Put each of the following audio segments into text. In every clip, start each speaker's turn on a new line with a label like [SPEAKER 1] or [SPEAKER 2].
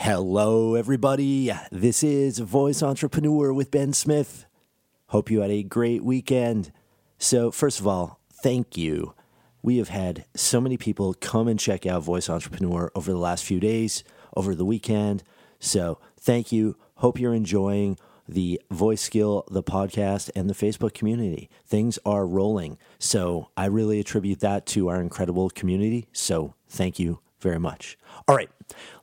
[SPEAKER 1] Hello, everybody. This is Voice Entrepreneur with Ben Smith. Hope you had a great weekend. So, first of all, thank you. We have had so many people come and check out Voice Entrepreneur over the last few days, over the weekend. So, thank you. Hope you're enjoying the Voice Skill, the podcast, and the Facebook community. Things are rolling. So, I really attribute that to our incredible community. So, thank you very much. All right,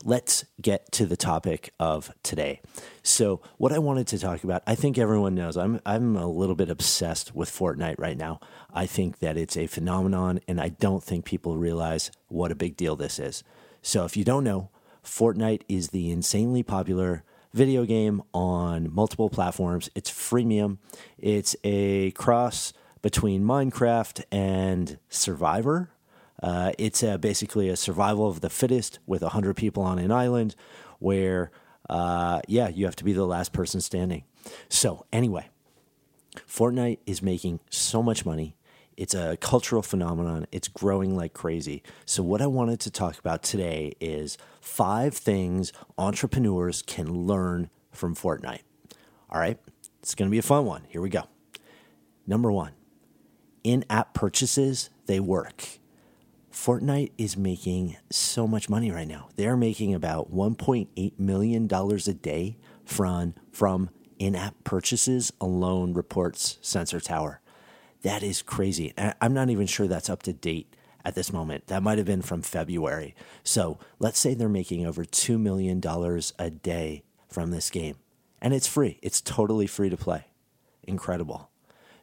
[SPEAKER 1] let's get to the topic of today. So, what I wanted to talk about, I think everyone knows I'm I'm a little bit obsessed with Fortnite right now. I think that it's a phenomenon and I don't think people realize what a big deal this is. So, if you don't know, Fortnite is the insanely popular video game on multiple platforms. It's freemium. It's a cross between Minecraft and Survivor, uh, it's a, basically a survival of the fittest with 100 people on an island where, uh, yeah, you have to be the last person standing. So, anyway, Fortnite is making so much money. It's a cultural phenomenon. It's growing like crazy. So, what I wanted to talk about today is five things entrepreneurs can learn from Fortnite. All right, it's going to be a fun one. Here we go. Number one in app purchases, they work. Fortnite is making so much money right now. They're making about $1.8 million a day from, from in app purchases alone, reports Sensor Tower. That is crazy. I'm not even sure that's up to date at this moment. That might have been from February. So let's say they're making over $2 million a day from this game. And it's free, it's totally free to play. Incredible.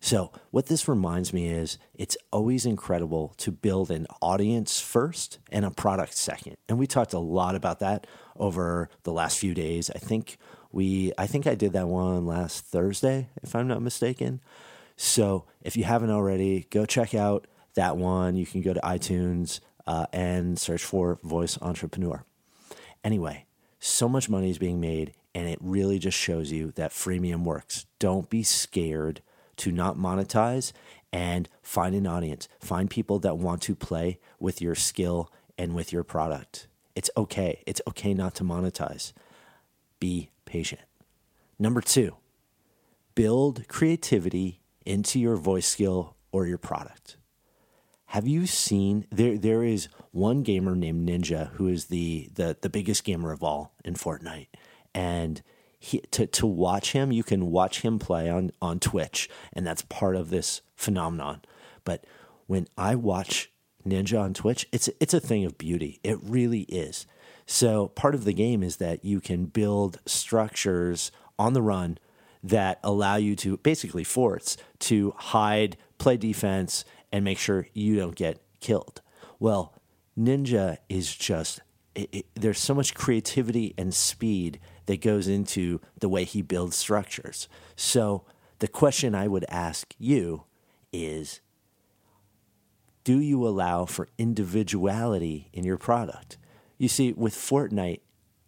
[SPEAKER 1] So, what this reminds me is it's always incredible to build an audience first and a product second. And we talked a lot about that over the last few days. I think we I think I did that one last Thursday if I'm not mistaken. So, if you haven't already, go check out that one. You can go to iTunes uh, and search for Voice Entrepreneur. Anyway, so much money is being made, and it really just shows you that freemium works. Don't be scared to not monetize and find an audience. Find people that want to play with your skill and with your product. It's okay. It's okay not to monetize. Be patient. Number two, build creativity into your voice skill or your product. Have you seen there there is one gamer named Ninja who is the the the biggest gamer of all in Fortnite and he, to to watch him, you can watch him play on on Twitch, and that's part of this phenomenon. But when I watch Ninja on Twitch, it's it's a thing of beauty. It really is. So part of the game is that you can build structures on the run that allow you to basically forts to hide, play defense, and make sure you don't get killed. Well, Ninja is just it, it, there's so much creativity and speed that goes into the way he builds structures. So the question I would ask you is do you allow for individuality in your product? You see, with Fortnite,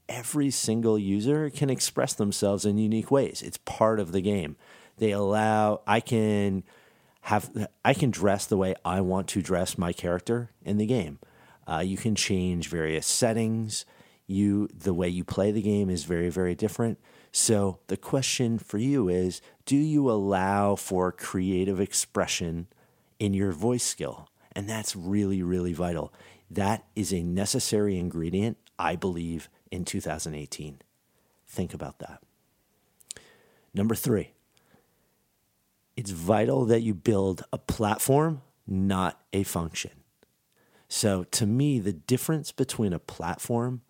[SPEAKER 1] every single user can express themselves in unique ways. It's part of the game. They allow, I can have, I can dress the way I want to dress my character in the game. Uh, you can change various settings you the way you play the game is very very different. So the question for you is do you allow for creative expression in your voice skill? And that's really really vital. That is a necessary ingredient i believe in 2018 think about that. Number 3 it's vital that you build a platform not a function. So to me the difference between a platform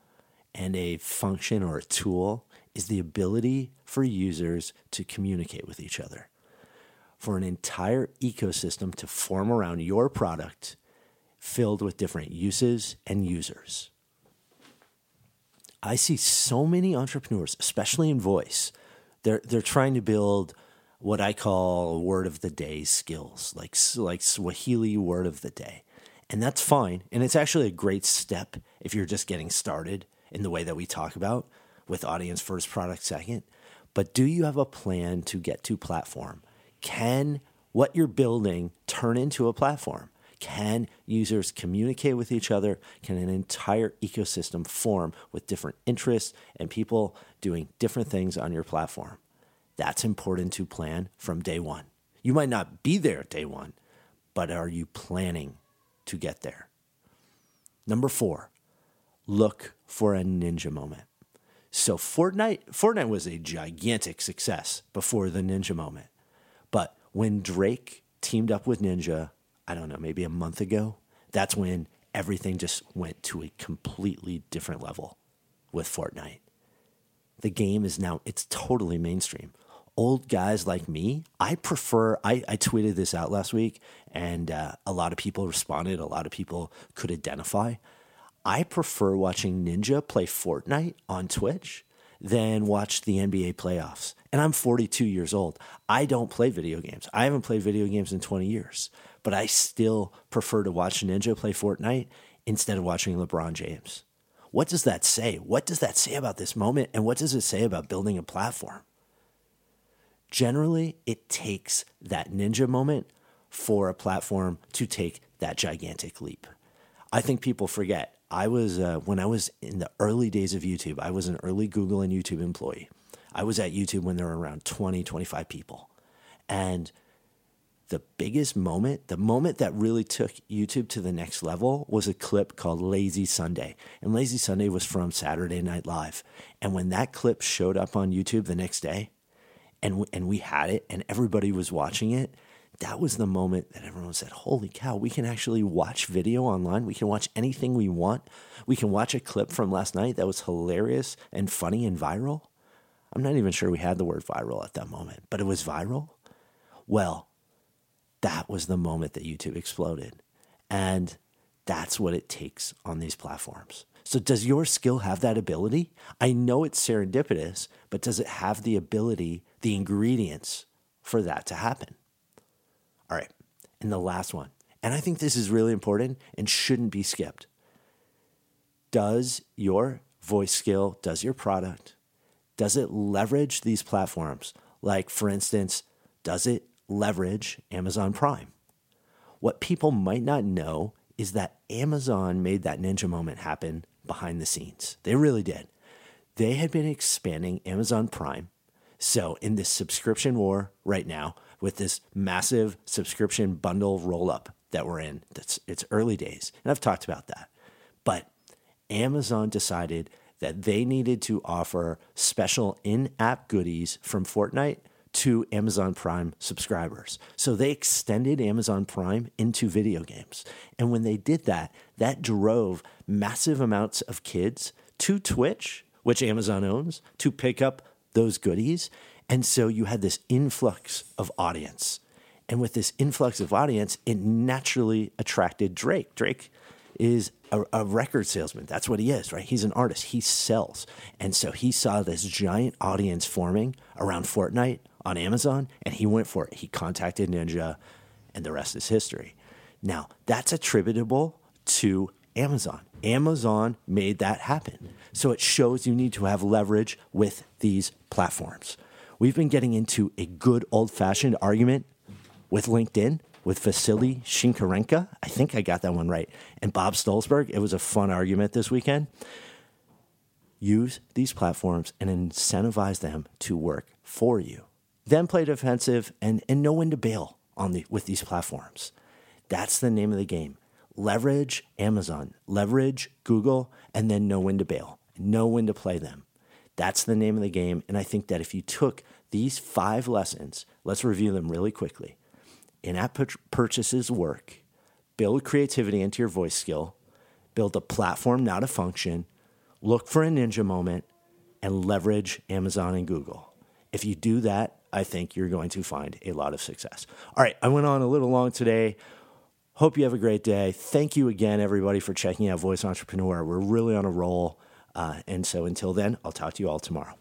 [SPEAKER 1] and a function or a tool is the ability for users to communicate with each other. For an entire ecosystem to form around your product filled with different uses and users. I see so many entrepreneurs, especially in voice, they're, they're trying to build what I call word of the day skills, like, like Swahili word of the day. And that's fine. And it's actually a great step if you're just getting started in the way that we talk about with audience first, product second. But do you have a plan to get to platform? Can what you're building turn into a platform? Can users communicate with each other? Can an entire ecosystem form with different interests and people doing different things on your platform? That's important to plan from day one. You might not be there day one, but are you planning to get there? Number four, look for a ninja moment. So Fortnite, Fortnite was a gigantic success before the ninja moment. But when Drake teamed up with Ninja, I don't know, maybe a month ago, that's when everything just went to a completely different level with Fortnite. The game is now, it's totally mainstream. Old guys like me, I prefer, I, I tweeted this out last week and uh, a lot of people responded. A lot of people could identify. I prefer watching Ninja play Fortnite on Twitch than watch the NBA playoffs. And I'm 42 years old. I don't play video games. I haven't played video games in 20 years, but I still prefer to watch Ninja play Fortnite instead of watching LeBron James. What does that say? What does that say about this moment? And what does it say about building a platform? Generally, it takes that ninja moment for a platform to take that gigantic leap. I think people forget I was uh, when I was in the early days of YouTube, I was an early Google and YouTube employee. I was at YouTube when there were around 20, 25 people. And the biggest moment, the moment that really took YouTube to the next level was a clip called Lazy Sunday. And Lazy Sunday was from Saturday Night Live. And when that clip showed up on YouTube the next day, and we, and we had it and everybody was watching it, that was the moment that everyone said, Holy cow, we can actually watch video online. We can watch anything we want. We can watch a clip from last night that was hilarious and funny and viral. I'm not even sure we had the word viral at that moment, but it was viral. Well, that was the moment that YouTube exploded. And that's what it takes on these platforms. So, does your skill have that ability? I know it's serendipitous, but does it have the ability, the ingredients for that to happen? All right. And the last one, and I think this is really important and shouldn't be skipped. Does your voice skill, does your product, does it leverage these platforms? Like, for instance, does it leverage Amazon Prime? What people might not know is that Amazon made that ninja moment happen behind the scenes. They really did. They had been expanding Amazon Prime. So, in this subscription war right now, with this massive subscription bundle roll up that we're in. That's it's early days. And I've talked about that. But Amazon decided that they needed to offer special in-app goodies from Fortnite to Amazon Prime subscribers. So they extended Amazon Prime into video games. And when they did that, that drove massive amounts of kids to Twitch, which Amazon owns, to pick up those goodies. And so you had this influx of audience. And with this influx of audience, it naturally attracted Drake. Drake is a, a, record salesman. That's what he is, right? He's an artist. He sells. And so he saw this giant audience forming around Fortnite on Amazon, and he went for it. He contacted Ninja, and the rest is history. Now, that's attributable to Amazon. Amazon made that happen. So it shows you need to have leverage with these platforms. We've been getting into a good old fashioned argument with LinkedIn with Vasily Shinkarenko. I think I got that one right. And Bob Stolzberg. It was a fun argument this weekend. Use these platforms and incentivize them to work for you. Then play defensive and, and know when to bail on the, with these platforms. That's the name of the game. Leverage Amazon, leverage Google, and then know when to bail, know when to play them. That's the name of the game. And I think that if you took these five lessons, let's review them really quickly. In app purchases work, build creativity into your voice skill, build a platform, not a function, look for a ninja moment, and leverage Amazon and Google. If you do that, I think you're going to find a lot of success. All right, I went on a little long today. Hope you have a great day. Thank you again, everybody, for checking out Voice Entrepreneur. We're really on a roll. Uh, and so until then, I'll talk to you all tomorrow.